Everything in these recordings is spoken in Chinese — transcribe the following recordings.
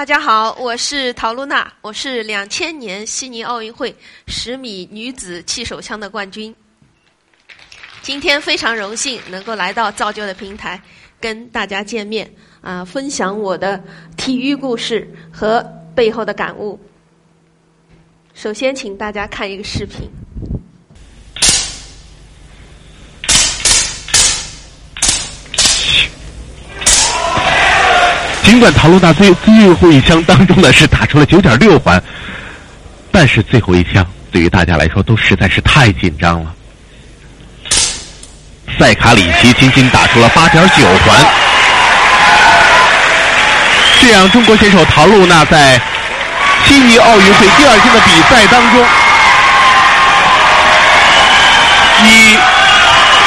大家好，我是陶露娜，我是两千年悉尼奥运会十米女子气手枪的冠军。今天非常荣幸能够来到造就的平台，跟大家见面啊，分享我的体育故事和背后的感悟。首先，请大家看一个视频。尽管陶露娜最最后一枪当中呢是打出了九点六环，但是最后一枪对于大家来说都实在是太紧张了。塞卡里奇仅仅打出了八点九环，这样中国选手陶露娜在悉尼奥运会第二天的比赛当中，以。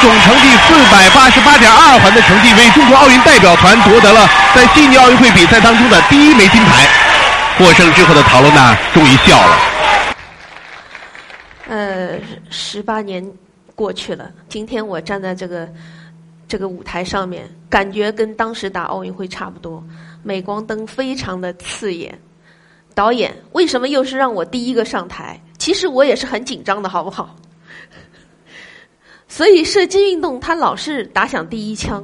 总成绩四百八十八点二环的成绩，为中国奥运代表团夺得了在悉尼奥运会比赛当中的第一枚金牌。获胜之后的陶露娜终于笑了。呃，十八年过去了，今天我站在这个这个舞台上面，感觉跟当时打奥运会差不多，镁光灯非常的刺眼。导演为什么又是让我第一个上台？其实我也是很紧张的，好不好？所以射击运动，它老是打响第一枪。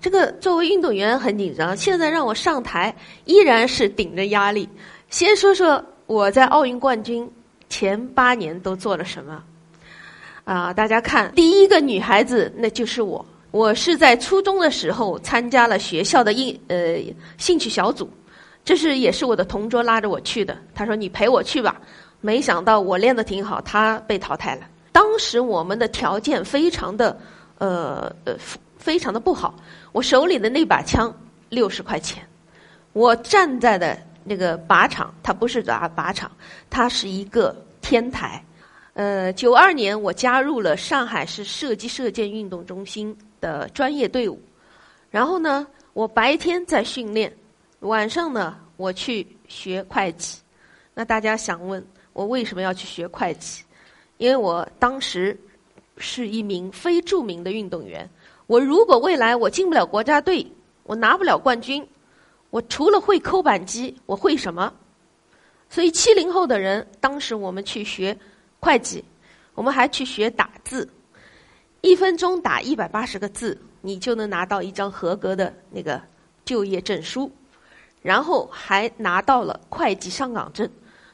这个作为运动员很紧张。现在让我上台，依然是顶着压力。先说说我在奥运冠军前八年都做了什么。啊，大家看，第一个女孩子那就是我。我是在初中的时候参加了学校的应呃兴趣小组，这是也是我的同桌拉着我去的。他说：“你陪我去吧。”没想到我练得挺好，他被淘汰了。当时我们的条件非常的，呃呃，非常的不好。我手里的那把枪六十块钱，我站在的那个靶场，它不是靶靶场，它是一个天台。呃，九二年我加入了上海市射击射箭运动中心的专业队伍，然后呢，我白天在训练，晚上呢我去学会计。那大家想问我为什么要去学会计？因为我当时是一名非著名的运动员，我如果未来我进不了国家队，我拿不了冠军，我除了会扣板机，我会什么？所以七零后的人，当时我们去学会计，我们还去学打字，一分钟打一百八十个字，你就能拿到一张合格的那个就业证书，然后还拿到了会计上岗证。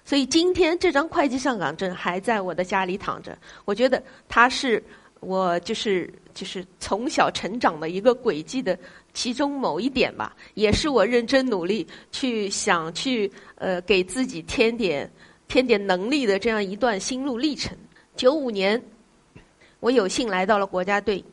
所以今天这张会计上岗证还在我的家里躺着，我觉得它是我就是就是从小成长的一个轨迹的其中某一点吧，也是我认真努力去想去呃给自己添点添点能力的这样一段心路历程。九五年，我有幸来到了国家队，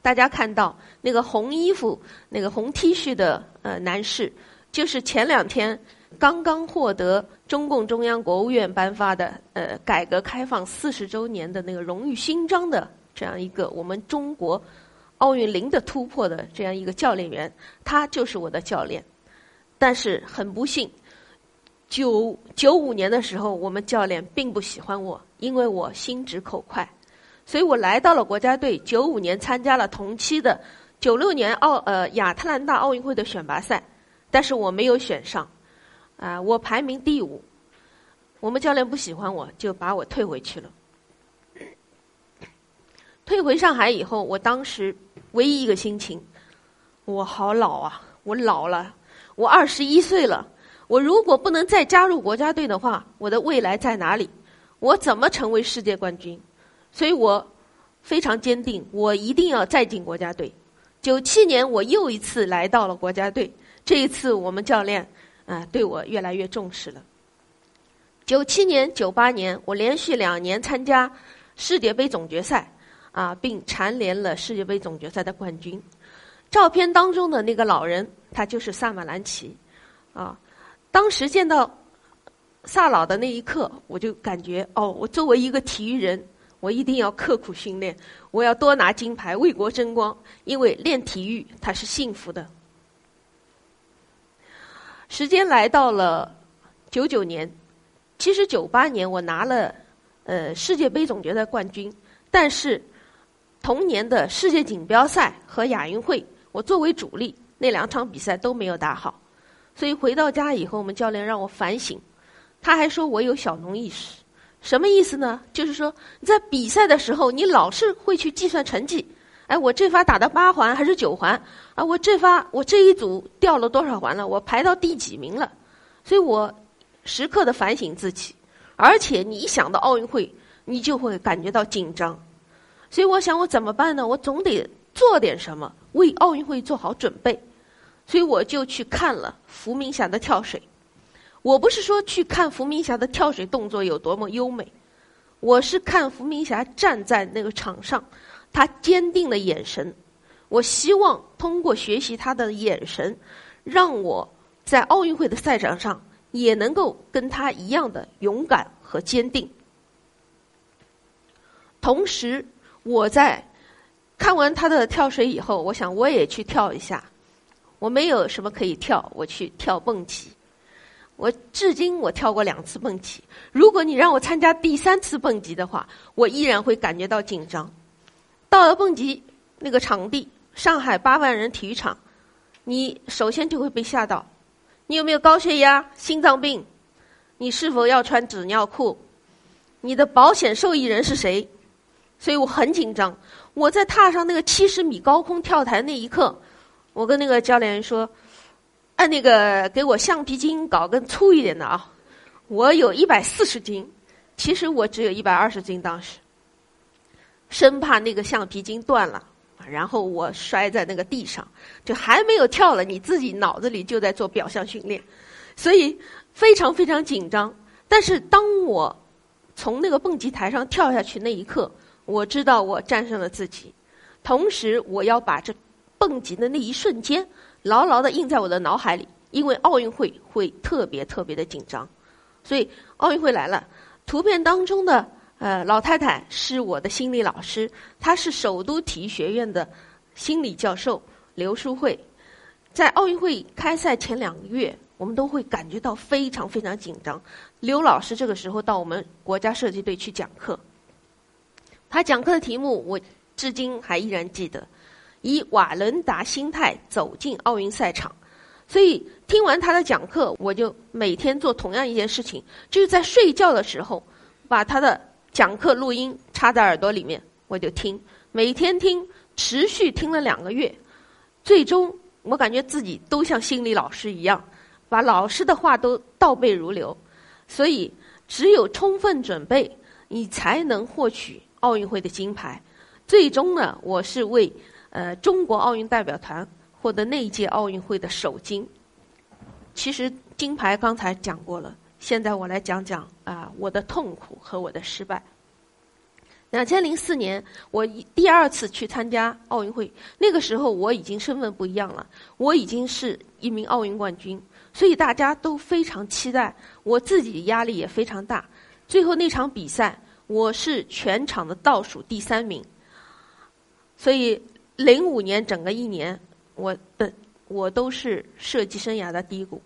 大家看到那个红衣服、那个红 T 恤的呃男士，就是前两天。刚刚获得中共中央、国务院颁发的呃改革开放四十周年的那个荣誉勋章的这样一个我们中国奥运零的突破的这样一个教练员，他就是我的教练。但是很不幸，九九五年的时候，我们教练并不喜欢我，因为我心直口快，所以我来到了国家队。九五年参加了同期的九六年奥呃亚特兰大奥运会的选拔赛，但是我没有选上。啊，我排名第五，我们教练不喜欢我，就把我退回去了。退回上海以后，我当时唯一一个心情，我好老啊，我老了，我二十一岁了，我如果不能再加入国家队的话，我的未来在哪里？我怎么成为世界冠军？所以我非常坚定，我一定要再进国家队。九七年，我又一次来到了国家队，这一次我们教练。啊，对我越来越重视了。九七年、九八年，我连续两年参加世界杯总决赛，啊，并蝉联了世界杯总决赛的冠军。照片当中的那个老人，他就是萨马兰奇，啊，当时见到萨老的那一刻，我就感觉，哦，我作为一个体育人，我一定要刻苦训练，我要多拿金牌，为国争光，因为练体育他是幸福的。时间来到了九九年，其实九八年我拿了呃世界杯总决赛冠军，但是同年的世界锦标赛和亚运会，我作为主力那两场比赛都没有打好，所以回到家以后，我们教练让我反省，他还说我有小农意识，什么意思呢？就是说你在比赛的时候，你老是会去计算成绩，哎，我这发打到八环还是九环啊？我这发我这一组掉了多少环了？我排到第几名了？所以我时刻的反省自己，而且你一想到奥运会，你就会感觉到紧张。所以我想，我怎么办呢？我总得做点什么，为奥运会做好准备。所以我就去看了伏明霞的跳水。我不是说去看伏明霞的跳水动作有多么优美，我是看伏明霞站在那个场上，她坚定的眼神。我希望通过学习她的眼神，让我在奥运会的赛场上也能够跟她一样的勇敢和坚定。同时，我在看完他的跳水以后，我想我也去跳一下。我没有什么可以跳，我去跳蹦极。我至今我跳过两次蹦极。如果你让我参加第三次蹦极的话，我依然会感觉到紧张。到了蹦极那个场地，上海八万人体育场，你首先就会被吓到。你有没有高血压、心脏病？你是否要穿纸尿裤？你的保险受益人是谁？所以我很紧张。我在踏上那个七十米高空跳台那一刻。我跟那个教练说：“按那个给我橡皮筋搞根粗一点的啊！我有一百四十斤，其实我只有一百二十斤。当时生怕那个橡皮筋断了，然后我摔在那个地上，就还没有跳了，你自己脑子里就在做表象训练，所以非常非常紧张。但是当我从那个蹦极台上跳下去那一刻，我知道我战胜了自己，同时我要把这。”蹦极的那一瞬间，牢牢的印在我的脑海里。因为奥运会会特别特别的紧张，所以奥运会来了。图片当中的呃老太太是我的心理老师，她是首都体育学院的心理教授刘淑慧。在奥运会开赛前两个月，我们都会感觉到非常非常紧张。刘老师这个时候到我们国家射击队去讲课，他讲课的题目我至今还依然记得。以瓦伦达心态走进奥运赛场，所以听完他的讲课，我就每天做同样一件事情，就是在睡觉的时候，把他的讲课录音插在耳朵里面，我就听，每天听，持续听了两个月，最终我感觉自己都像心理老师一样，把老师的话都倒背如流，所以只有充分准备，你才能获取奥运会的金牌。最终呢，我是为。呃，中国奥运代表团获得那一届奥运会的首金。其实金牌刚才讲过了，现在我来讲讲啊我的痛苦和我的失败。两千零四年，我第二次去参加奥运会，那个时候我已经身份不一样了，我已经是一名奥运冠军，所以大家都非常期待，我自己压力也非常大。最后那场比赛，我是全场的倒数第三名，所以。零五年整个一年，我的我都是射击生涯的低谷。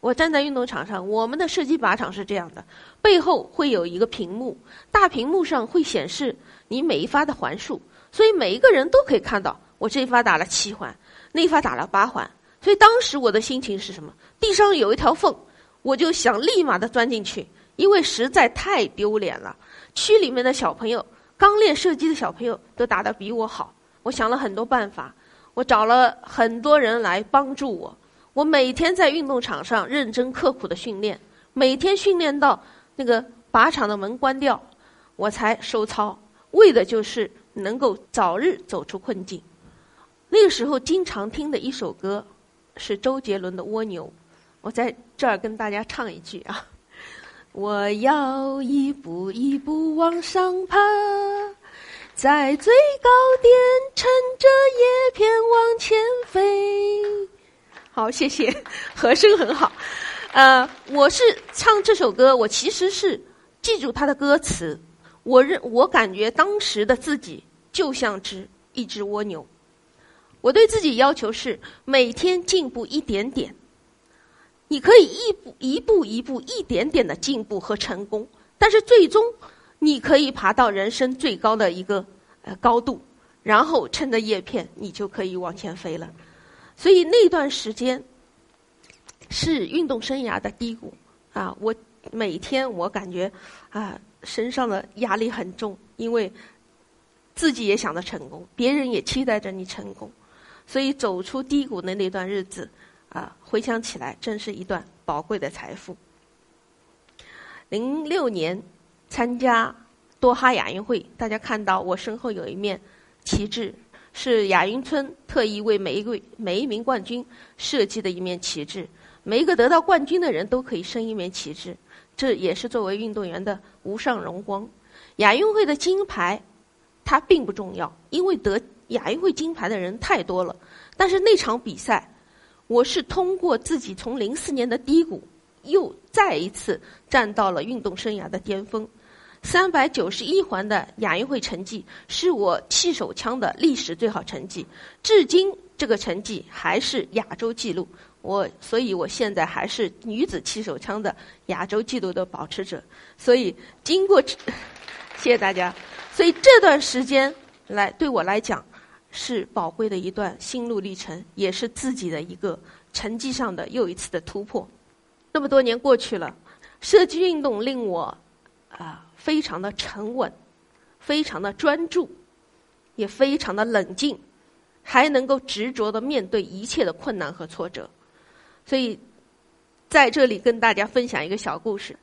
我站在运动场上，我们的射击靶场是这样的，背后会有一个屏幕，大屏幕上会显示你每一发的环数，所以每一个人都可以看到我这一发打了七环，那一发打了八环。所以当时我的心情是什么？地上有一条缝，我就想立马的钻进去，因为实在太丢脸了。区里面的小朋友，刚练射击的小朋友都打得比我好。我想了很多办法，我找了很多人来帮助我。我每天在运动场上认真刻苦的训练，每天训练到那个靶场的门关掉，我才收操，为的就是能够早日走出困境。那个时候经常听的一首歌是周杰伦的《蜗牛》，我在这儿跟大家唱一句啊：我要一步一步往上爬。在最高点，乘着叶片往前飞。好，谢谢，和声很好。呃，我是唱这首歌，我其实是记住它的歌词。我认，我感觉当时的自己就像只一只蜗牛。我对自己要求是每天进步一点点。你可以一步一步一步一点点的进步和成功，但是最终。你可以爬到人生最高的一个呃高度，然后趁着叶片，你就可以往前飞了。所以那段时间，是运动生涯的低谷啊！我每天我感觉啊，身上的压力很重，因为自己也想着成功，别人也期待着你成功，所以走出低谷的那段日子啊，回想起来真是一段宝贵的财富。零六年参加多哈亚运会，大家看到我身后有一面旗帜，是亚运村特意为每一位每一名冠军设计的一面旗帜。每一个得到冠军的人都可以升一面旗帜，这也是作为运动员的无上荣光。亚运会的金牌，它并不重要，因为得亚运会金牌的人太多了。但是那场比赛，我是通过自己从零四年的低谷，又再一次站到了运动生涯的巅峰。三百九十一环的亚运会成绩是我气手枪的历史最好成绩，至今这个成绩还是亚洲纪录。我，所以我现在还是女子气手枪的亚洲纪录的保持者。所以经过，谢谢大家。所以这段时间来对我来讲是宝贵的一段心路历程，也是自己的一个成绩上的又一次的突破。那么多年过去了，射击运动令我啊非常的沉稳，非常的专注，也非常的冷静，还能够执着的面对一切的困难和挫折。所以，在这里跟大家分享一个小故事。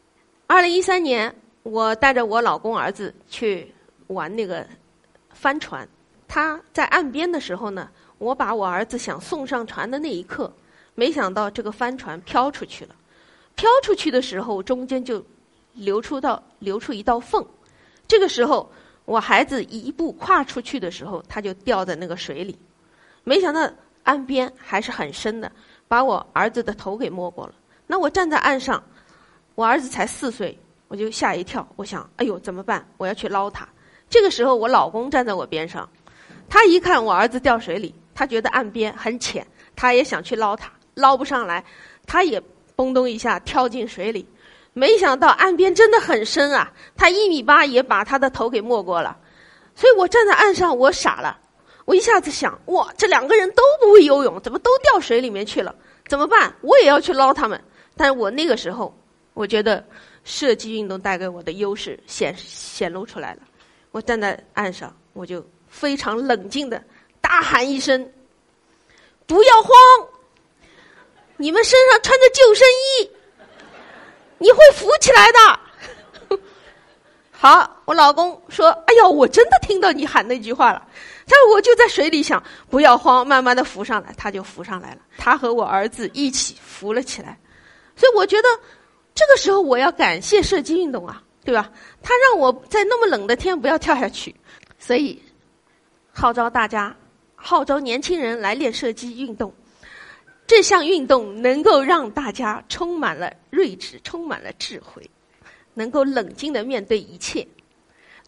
二零一三年，我带着我老公儿子去玩那个帆船。他在岸边的时候呢，我把我儿子想送上船的那一刻，没想到这个帆船飘出去了。飘出去的时候，中间就流出到流出一道缝。这个时候，我孩子一步跨出去的时候，他就掉在那个水里。没想到岸边还是很深的。把我儿子的头给没过了。那我站在岸上，我儿子才四岁，我就吓一跳。我想，哎呦，怎么办？我要去捞他。这个时候，我老公站在我边上，他一看我儿子掉水里，他觉得岸边很浅，他也想去捞他，捞不上来，他也嘣咚一下跳进水里。没想到岸边真的很深啊，他一米八也把他的头给没过了。所以我站在岸上，我傻了。我一下子想，哇，这两个人都不会游泳，怎么都掉水里面去了？怎么办？我也要去捞他们。但是我那个时候，我觉得射击运动带给我的优势显显露出来了。我站在岸上，我就非常冷静的大喊一声：“不要慌，你们身上穿着救生衣，你会浮起来的。”好，我老公说：“哎呦，我真的听到你喊那句话了。”但是我就在水里想，不要慌，慢慢的浮上来，他就浮上来了。他和我儿子一起浮了起来，所以我觉得这个时候我要感谢射击运动啊，对吧？他让我在那么冷的天不要跳下去，所以号召大家，号召年轻人来练射击运动。这项运动能够让大家充满了睿智，充满了智慧，能够冷静的面对一切。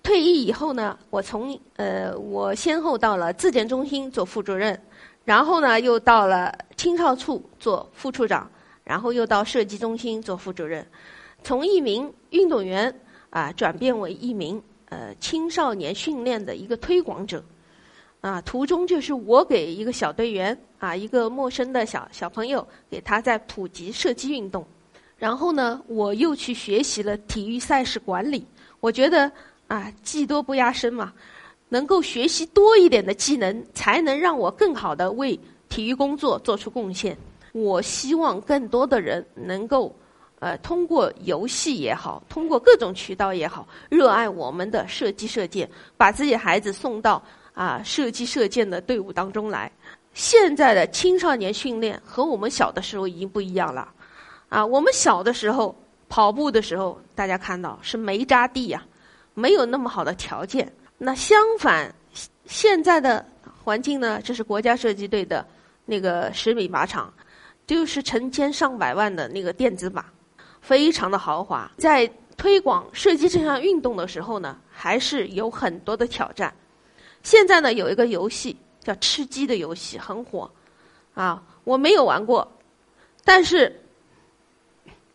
退役以后呢，我从呃，我先后到了自检中心做副主任，然后呢又到了青少处做副处长，然后又到射击中心做副主任，从一名运动员啊转变为一名呃青少年训练的一个推广者，啊，途中就是我给一个小队员啊一个陌生的小小朋友给他在普及射击运动，然后呢我又去学习了体育赛事管理，我觉得。啊，技多不压身嘛，能够学习多一点的技能，才能让我更好的为体育工作做出贡献。我希望更多的人能够，呃，通过游戏也好，通过各种渠道也好，热爱我们的射击射箭，把自己孩子送到啊射击射箭的队伍当中来。现在的青少年训练和我们小的时候已经不一样了，啊，我们小的时候跑步的时候，大家看到是没扎地呀。没有那么好的条件。那相反，现在的环境呢？这是国家射击队的那个十米靶场，就是成千上百万的那个电子靶，非常的豪华。在推广射击这项运动的时候呢，还是有很多的挑战。现在呢，有一个游戏叫吃鸡的游戏很火，啊，我没有玩过，但是，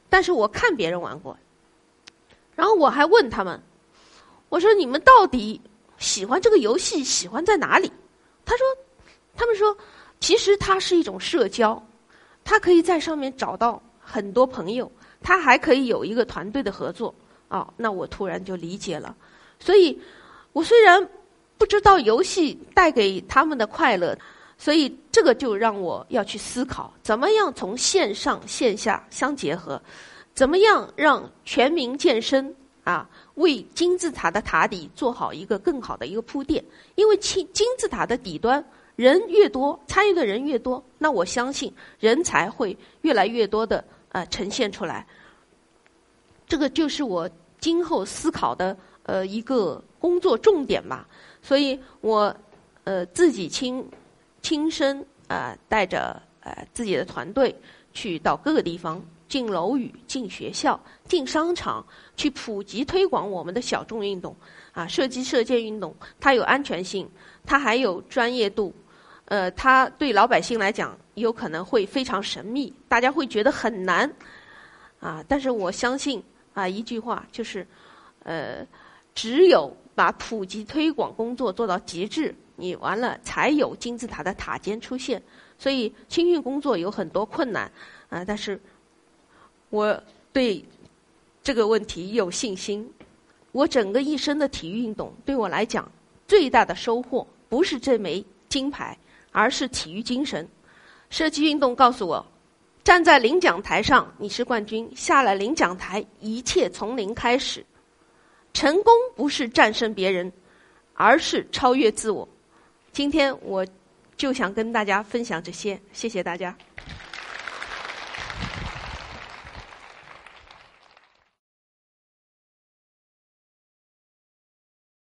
但是我看别人玩过，然后我还问他们。我说：“你们到底喜欢这个游戏？喜欢在哪里？”他说：“他们说，其实它是一种社交，他可以在上面找到很多朋友，他还可以有一个团队的合作。哦，那我突然就理解了。所以，我虽然不知道游戏带给他们的快乐，所以这个就让我要去思考，怎么样从线上线下相结合，怎么样让全民健身啊，为金字塔的塔底做好一个更好的一个铺垫。因为金金字塔的底端人越多，参与的人越多，那我相信人才会越来越多的呃呈现出来。这个就是我今后思考的呃一个工作重点吧，所以我呃自己亲亲身啊带着呃自己的团队去到各个地方，进楼宇、进学校、进商场，去普及推广我们的小众运动啊，射击射箭运动，它有安全性，它还有专业度，呃，它对老百姓来讲有可能会非常神秘，大家会觉得很难啊，但是我相信。啊，一句话就是，呃，只有把普及推广工作做到极致，你完了才有金字塔的塔尖出现。所以青训工作有很多困难啊，但是我对这个问题有信心。我整个一生的体育运动对我来讲最大的收获，不是这枚金牌，而是体育精神。射击运动告诉我。站在领奖台上，你是冠军；下了领奖台，一切从零开始。成功不是战胜别人，而是超越自我。今天我就想跟大家分享这些，谢谢大家。